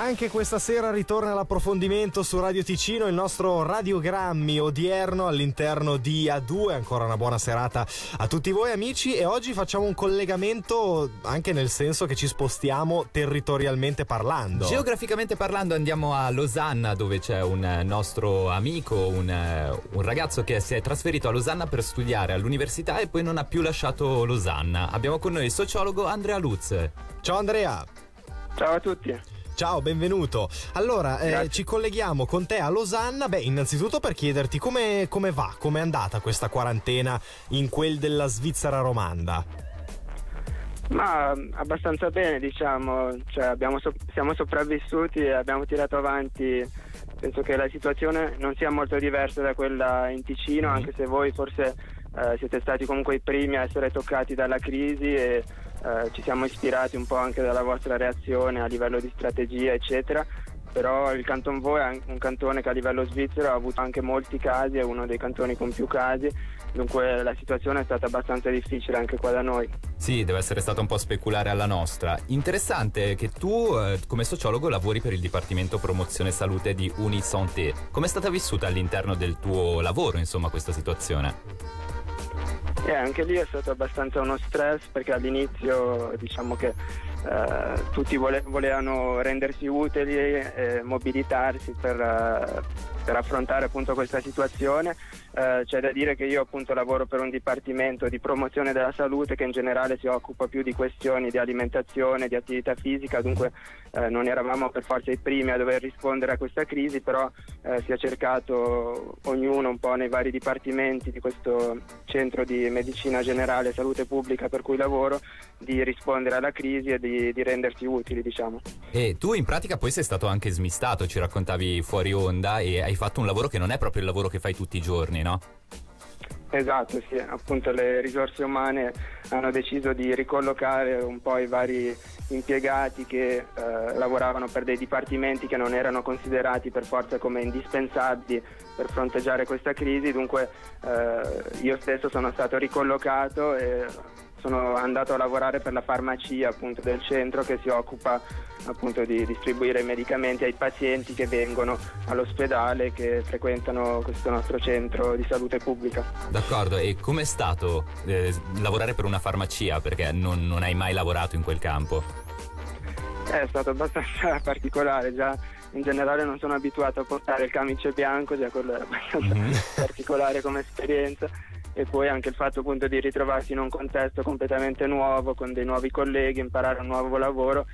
Anche questa sera ritorna l'approfondimento su Radio Ticino, il nostro radiogrammi odierno all'interno di A2. Ancora una buona serata a tutti voi amici e oggi facciamo un collegamento anche nel senso che ci spostiamo territorialmente parlando. Geograficamente parlando andiamo a Losanna dove c'è un nostro amico, un, un ragazzo che si è trasferito a Losanna per studiare all'università e poi non ha più lasciato Losanna. Abbiamo con noi il sociologo Andrea Lutz. Ciao Andrea. Ciao a tutti. Ciao, benvenuto. Allora, eh, ci colleghiamo con te a Losanna. Beh, innanzitutto per chiederti come, come va, com'è andata questa quarantena in quel della Svizzera romanda. Ma abbastanza bene, diciamo, cioè, so- siamo sopravvissuti e abbiamo tirato avanti. Penso che la situazione non sia molto diversa da quella in Ticino, mm-hmm. anche se voi forse eh, siete stati comunque i primi a essere toccati dalla crisi e eh, ci siamo ispirati un po' anche dalla vostra reazione a livello di strategia, eccetera. Però il Canton Vaud è un cantone che a livello svizzero ha avuto anche molti casi, è uno dei cantoni con più casi, dunque la situazione è stata abbastanza difficile anche qua da noi. Sì, deve essere stata un po' speculare alla nostra. Interessante che tu eh, come sociologo lavori per il Dipartimento Promozione Salute di Unisanté. Come è stata vissuta all'interno del tuo lavoro, insomma, questa situazione? Eh, anche lì è stato abbastanza uno stress perché all'inizio diciamo che eh, tutti vole- volevano rendersi utili e mobilitarsi per, uh, per affrontare appunto questa situazione. Eh, c'è da dire che io appunto lavoro per un dipartimento di promozione della salute che in generale si occupa più di questioni di alimentazione, di attività fisica, dunque eh, non eravamo per forza i primi a dover rispondere a questa crisi, però eh, si è cercato ognuno un po' nei vari dipartimenti di questo centro di medicina generale e salute pubblica per cui lavoro di rispondere alla crisi e di, di rendersi utili, diciamo. E tu in pratica poi sei stato anche smistato, ci raccontavi fuori onda e hai fatto un lavoro che non è proprio il lavoro che fai tutti i giorni no? Esatto, sì, appunto le risorse umane hanno deciso di ricollocare un po' i vari impiegati che eh, lavoravano per dei dipartimenti che non erano considerati per forza come indispensabili per fronteggiare questa crisi, dunque eh, io stesso sono stato ricollocato e sono andato a lavorare per la farmacia appunto, del centro che si occupa appunto, di distribuire i medicamenti ai pazienti che vengono all'ospedale che frequentano questo nostro centro di salute pubblica. D'accordo, e com'è stato eh, lavorare per una farmacia? Perché non, non hai mai lavorato in quel campo? È stato abbastanza particolare, già in generale non sono abituato a portare il camice bianco, già quello è abbastanza mm-hmm. particolare come esperienza e poi anche il fatto appunto di ritrovarsi in un contesto completamente nuovo con dei nuovi colleghi, imparare un nuovo lavoro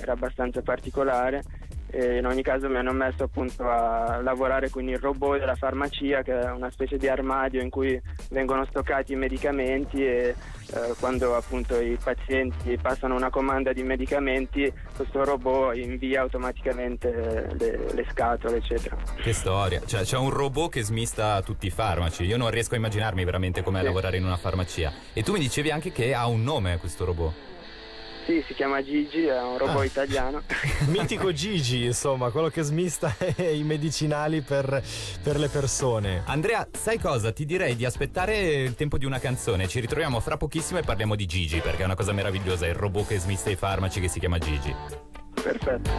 era abbastanza particolare. E in ogni caso mi hanno messo appunto a lavorare con il robot della farmacia che è una specie di armadio in cui vengono stoccati i medicamenti e eh, quando appunto i pazienti passano una comanda di medicamenti questo robot invia automaticamente le, le scatole eccetera. Che storia, cioè c'è un robot che smista tutti i farmaci, io non riesco a immaginarmi veramente com'è sì. lavorare in una farmacia e tu mi dicevi anche che ha un nome questo robot. Sì, si chiama Gigi, è un robot ah. italiano. Mitico Gigi, insomma, quello che smista i medicinali per, per, le persone. Andrea, sai cosa? Ti direi di aspettare il tempo di una canzone. Ci ritroviamo fra pochissimo e parliamo di Gigi, perché è una cosa meravigliosa, è il robot che smista i farmaci che si chiama Gigi. Perfetto.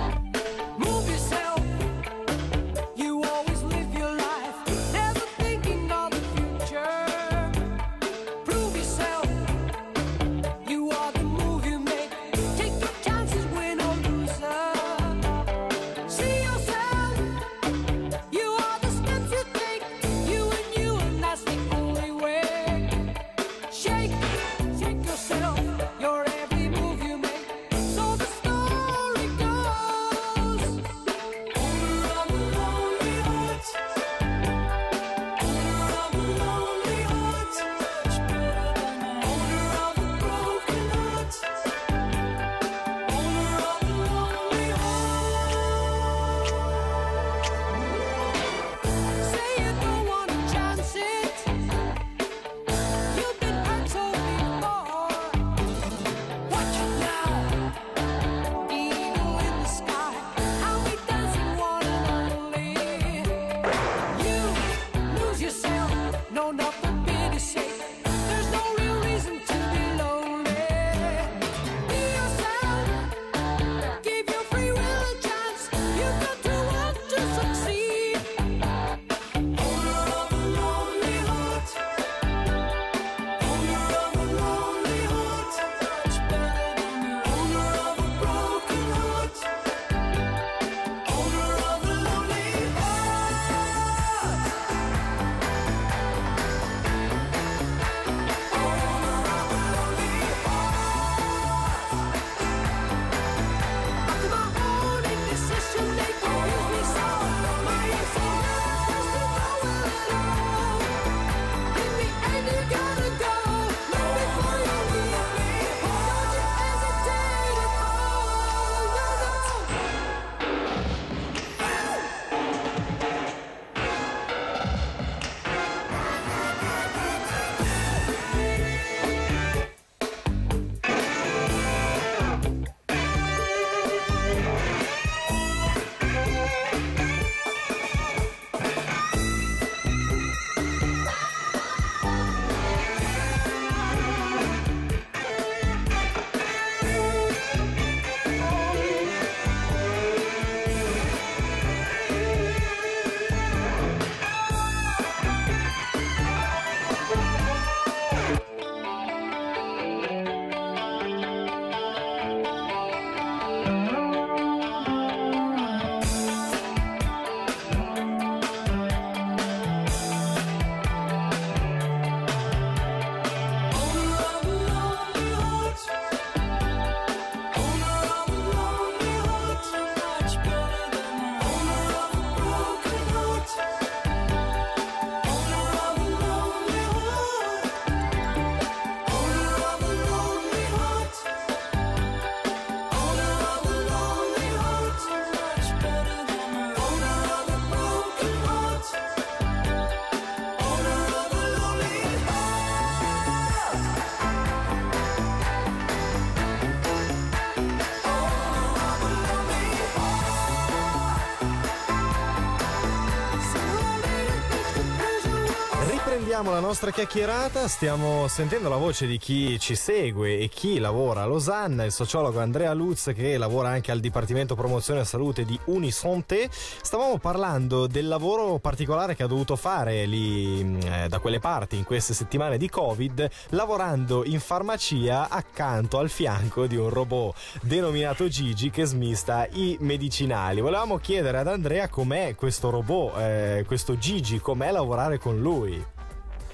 Proseguiamo la nostra chiacchierata, stiamo sentendo la voce di chi ci segue e chi lavora a Losanna, il sociologo Andrea Lutz che lavora anche al Dipartimento Promozione e Salute di Unisonte. Stavamo parlando del lavoro particolare che ha dovuto fare lì eh, da quelle parti in queste settimane di Covid, lavorando in farmacia accanto al fianco di un robot denominato Gigi che smista i medicinali. Volevamo chiedere ad Andrea com'è questo robot, eh, questo Gigi, com'è lavorare con lui.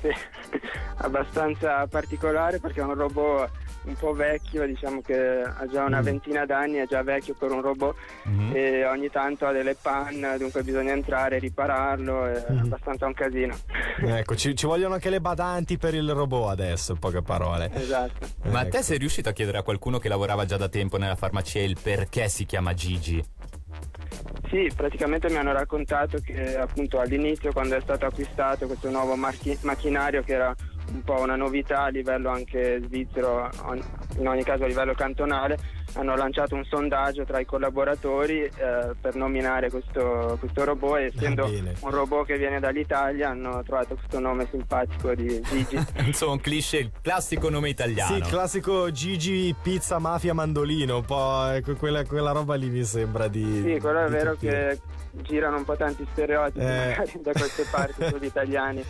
Sì, abbastanza particolare perché è un robot un po' vecchio, diciamo che ha già una mm. ventina d'anni, è già vecchio per un robot mm-hmm. e ogni tanto ha delle panne, dunque bisogna entrare e ripararlo, è mm-hmm. abbastanza un casino. Ecco, ci, ci, vogliono anche le badanti per il robot adesso, in poche parole. Esatto. Ma ecco. te sei riuscito a chiedere a qualcuno che lavorava già da tempo nella farmacia il perché si chiama Gigi? Sì, praticamente mi hanno raccontato che appunto all'inizio quando è stato acquistato questo nuovo marchi- macchinario che era un po' una novità a livello anche svizzero, in ogni caso a livello cantonale, hanno lanciato un sondaggio tra i collaboratori eh, per nominare questo, questo robot e essendo ah, un robot che viene dall'Italia hanno trovato questo nome simpatico di Gigi. Insomma un cliché, il classico nome italiano. Sì, classico Gigi pizza mafia mandolino, un po' ecco, quella, quella roba lì mi sembra di... Sì, quello è vero tutti. che girano un po' tanti stereotipi eh. da queste parti sugli italiani.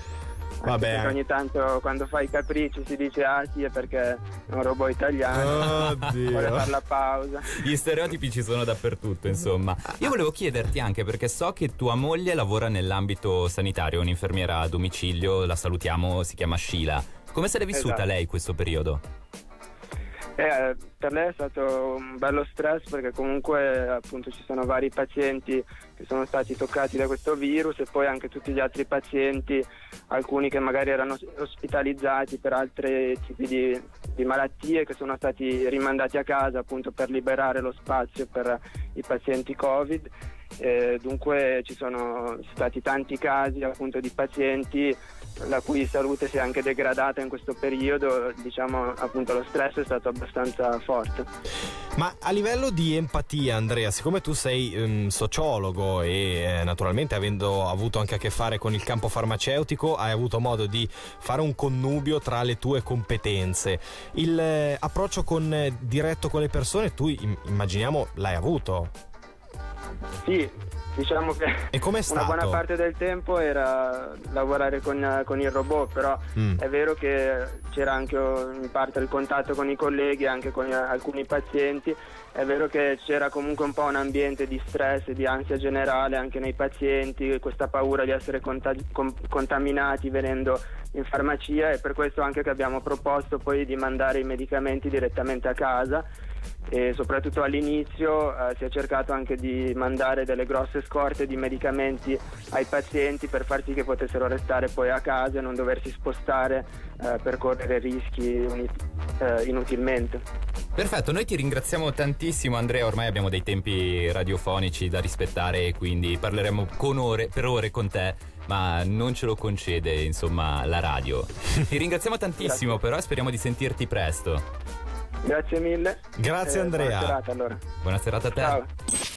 Vabbè. ogni tanto quando fai i capricci si dice ah sì è perché è un robot italiano. Oddio. Vuole fare la pausa. Gli stereotipi ci sono dappertutto, insomma. Io volevo chiederti anche perché so che tua moglie lavora nell'ambito sanitario, un'infermiera a domicilio, la salutiamo, si chiama Sheila. Come se l'è vissuta esatto. lei questo periodo? Eh, per lei è stato un bello stress perché comunque appunto ci sono vari pazienti che sono stati toccati da questo virus e poi anche tutti gli altri pazienti, alcuni che magari erano ospitalizzati per altri tipi di, di malattie che sono stati rimandati a casa appunto per liberare lo spazio per i pazienti Covid. Eh, dunque ci sono stati tanti casi appunto di pazienti la cui salute si è anche degradata in questo periodo, diciamo appunto lo stress è stato abbastanza forte. Ma a livello di empatia Andrea, siccome tu sei um, sociologo e eh, naturalmente avendo avuto anche a che fare con il campo farmaceutico, hai avuto modo di fare un connubio tra le tue competenze. Il eh, approccio con, eh, diretto con le persone tu immaginiamo l'hai avuto? Sì, diciamo che una buona parte del tempo era lavorare con, con il robot, però mm. è vero che c'era anche in parte il contatto con i colleghi, anche con alcuni pazienti, è vero che c'era comunque un po' un ambiente di stress e di ansia generale anche nei pazienti, questa paura di essere contagi- com- contaminati venendo in farmacia e per questo anche che abbiamo proposto poi di mandare i medicamenti direttamente a casa e soprattutto all'inizio eh, si è cercato anche di mandare delle grosse scorte di medicamenti ai pazienti per far sì che potessero restare poi a casa e non doversi spostare eh, per correre rischi eh, inutilmente. Perfetto, noi ti ringraziamo tantissimo Andrea, ormai abbiamo dei tempi radiofonici da rispettare e quindi parleremo ore, per ore con te ma non ce lo concede insomma la radio. Ti ringraziamo tantissimo però e speriamo di sentirti presto. Grazie mille. Grazie eh, Andrea. Buona serata allora. Buona serata a te. Ciao.